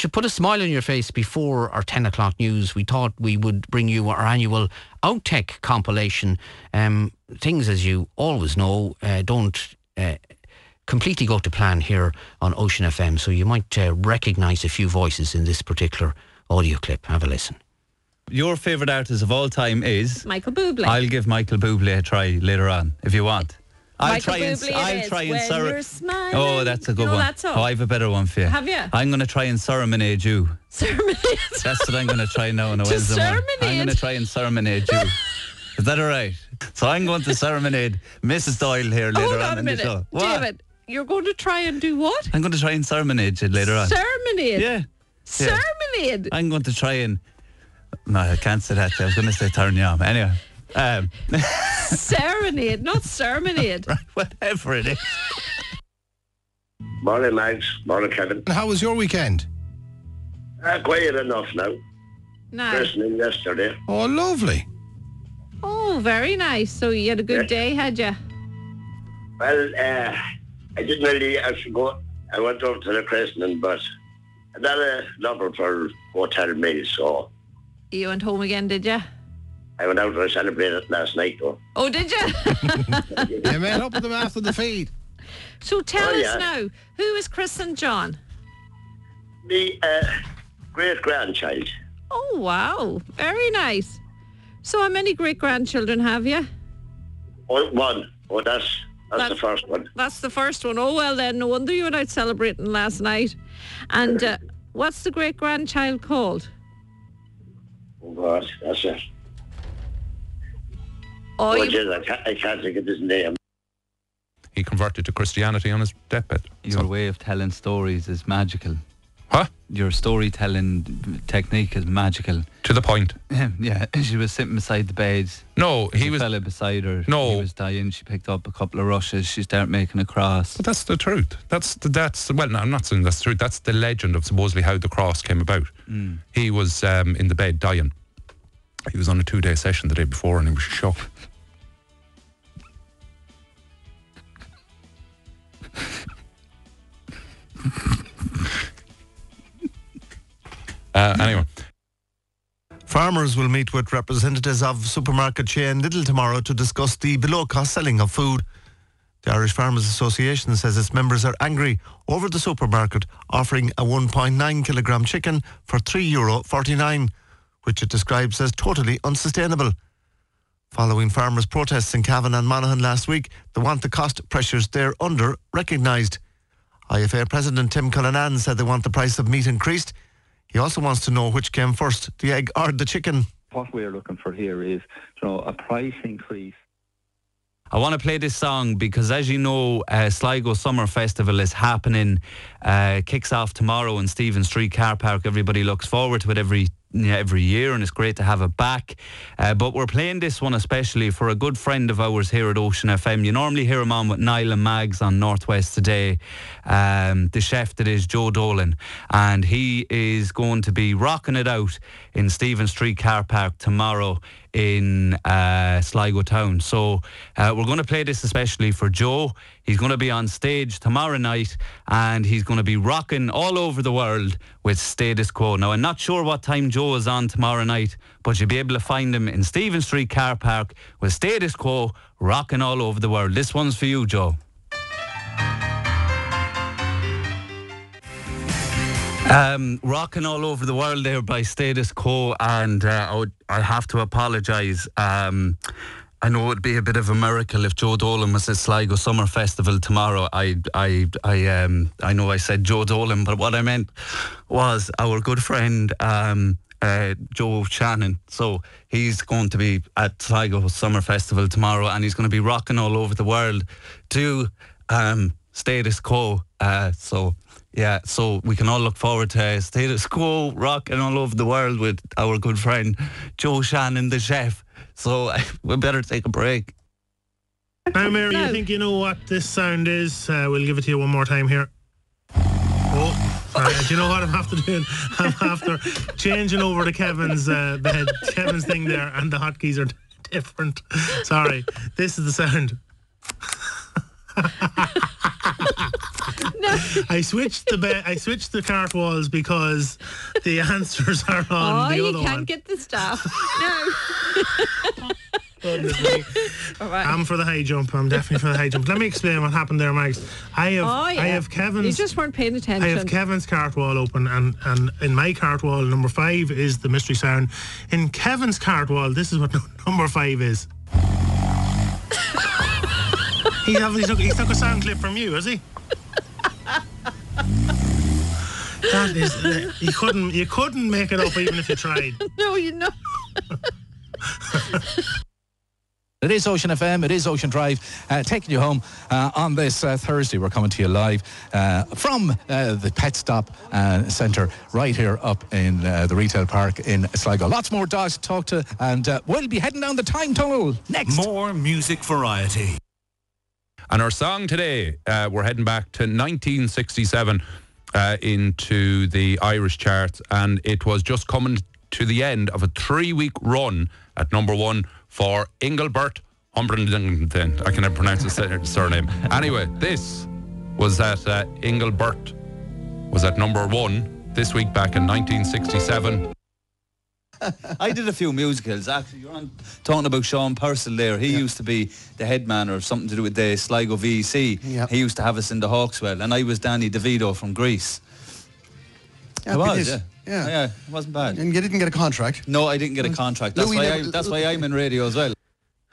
to put a smile on your face before our 10 o'clock news, we thought we would bring you our annual Outtake compilation. Um, things, as you always know, uh, don't uh, completely go to plan here on Ocean FM, so you might uh, recognise a few voices in this particular audio clip. Have a listen. Your favourite artist of all time is Michael Bublé. I'll give Michael Bublé a try later on if you want. I'll Michael try and Bublé I'll try and when you're smiling. Oh, that's a good know one. Oh, I have a better one for you. Have you? I'm going to try and sermonade you. Sermonade. That's what I'm going to try now on a Wednesday morning. I'm going to try and sermonade you. Is that all right? So I'm going to sermonade Mrs. Doyle here later Hold on, on a in the minute. show. What? David, you're going to try and do what? I'm going to try and sermonade you later on. Sermonade. yeah. Sermonade. I'm going to try and. No, I can't say that. I was going to say turn you on. Anyway. Um, Serenade, not sermonade. right, whatever it is. Morning, Max. Morning, Kevin. And How was your weekend? Uh, quiet enough now. No. Christening yesterday. Oh, lovely. Oh, very nice. So you had a good Yeah. day, had you? Well, uh, I didn't really actually go. I went over to the christening, but I got a number for hotel meal, so You went home again, did you? I went out and celebrated last night, though. Oh, did you? You met up with them after the feed. so tell Oh, us yeah. now, who is Chris and John? Me, uh, great grandchild. Oh, wow. Very nice. So how many great-grandchildren have you? Oh, one. Oh, that's that's the first one. That's the first one. Oh, well then, no wonder you were out celebrating last night. And uh, what's the great-grandchild called? Oh, God, that's it. Oh, you- geez, I can't, I can't think of his name. He converted to Christianity on his deathbed. Your So- way of telling stories is magical. Huh? Your storytelling technique is magical. To the point. yeah, she was sitting beside the bed. No, he a was. fella beside her. No. he was dying. She picked up a couple of rushes. She started making a cross. But that's the truth. That's the, that's well. No, I'm not saying that's the truth. That's the legend of supposedly how the cross came about. Mm. He was um, in the bed dying. He was on a two-day session the day before, and he was shocked. Uh, anyway, Farmers will meet with representatives of supermarket chain Lidl tomorrow to discuss the below cost selling of food. The Irish Farmers Association says its members are angry over the supermarket offering a 1.9 kilogram chicken for €3.49, which it describes as totally unsustainable. Following farmers' protests in Cavan and Monaghan last week, they want the cost pressures they're under recognised. IFA President Tim Cullinan said they want the price of meat increased. He also wants to know which came first, the egg or the chicken. what we're looking for here is, you know, a price increase. I want to play this song because, as you know, uh, Sligo Summer Festival is happening. Uh, kicks off tomorrow in Stephen Street Car Park. Everybody looks forward to it every yeah, every year, and it's great to have it back. Uh, but we're playing this one especially for a good friend of ours here at Ocean FM. You normally hear him on with Niall and Mags on Northwest today. Um, the chef that is Joe Dolan, and he is going to be rocking it out in Stephen Street Car Park tomorrow in uh, Sligo Town. So uh, we're going to play this especially for Joe. He's going to be on stage tomorrow night and he's going to be rocking all over the world with Status Quo. Now, I'm not sure what time Joe is on tomorrow night, but you'll be able to find him in Stephen Street Car Park with Status Quo rocking all over the world. This one's for you, Joe. Um, rocking all over the world there by Status Quo, and uh, I, would, I have to apologise. Um, I know it would be a bit of a miracle if Joe Dolan was at Sligo Summer Festival tomorrow. I, I, I, um, I know I said Joe Dolan, but what I meant was our good friend um, uh, Joe Shannon. So he's going to be at Sligo Summer Festival tomorrow, and he's going to be rocking all over the world to um, Status Quo. Uh, so. Yeah, so we can all look forward to status quo rocking all over the world with our good friend Joe Shannon, the chef. So we better take a break. Now, Mary, No. you think you know what this sound is? Uh, we'll give it to you one more time here. Sorry. Do you know what I'm after doing? I'm after changing over to Kevin's uh, bed, Kevin's thing there, and the hotkeys are different. Sorry. This is the sound. no. I switched the be- I switched the cart walls because the answers are on oh, the you can't one. get the staff. no. Goodness me. All right. I'm for the high jump. I'm definitely for the high jump. Let me explain what happened there, Max. I have oh, yeah. I have Kevin's You just weren't paying attention. I have Kevin's cart wall open, and, and in my cart wall, number five is the mystery sound. In Kevin's cart wall, this is what number five is. he, he, took, he took a sound clip from you, has he? That is, uh, you couldn't, you couldn't make it up even if you tried. no, you know. It is Ocean FM, it is Ocean Drive, uh, taking you home uh, on this uh, Thursday. We're coming to you live uh, from uh, the Pet Stop uh, Centre right here up in uh, the retail park in Sligo. Lots more dogs to talk to, and uh, we'll be heading down the time tunnel next. More music variety. And our song today, uh, we're heading back to 1967 uh, into the Irish charts, and it was just coming to the end of a three-week run at number one for Engelbert Humperdinck. I can never pronounce his surname. Anyway, this was at uh, Engelbert was at number one this week back in 1967. I did a few musicals. Actually, you're on talking about Sean Purcell there. He used to be the head man or something to do with the Sligo VEC. Yeah. He used to have us in the Hawk's Well, and I was Danny DeVito from Grease. Yeah, I was, yeah. Yeah. yeah, it wasn't bad. And you didn't get a contract. No, I didn't get a contract. That's Louis why never- I, that's why I'm in radio as well.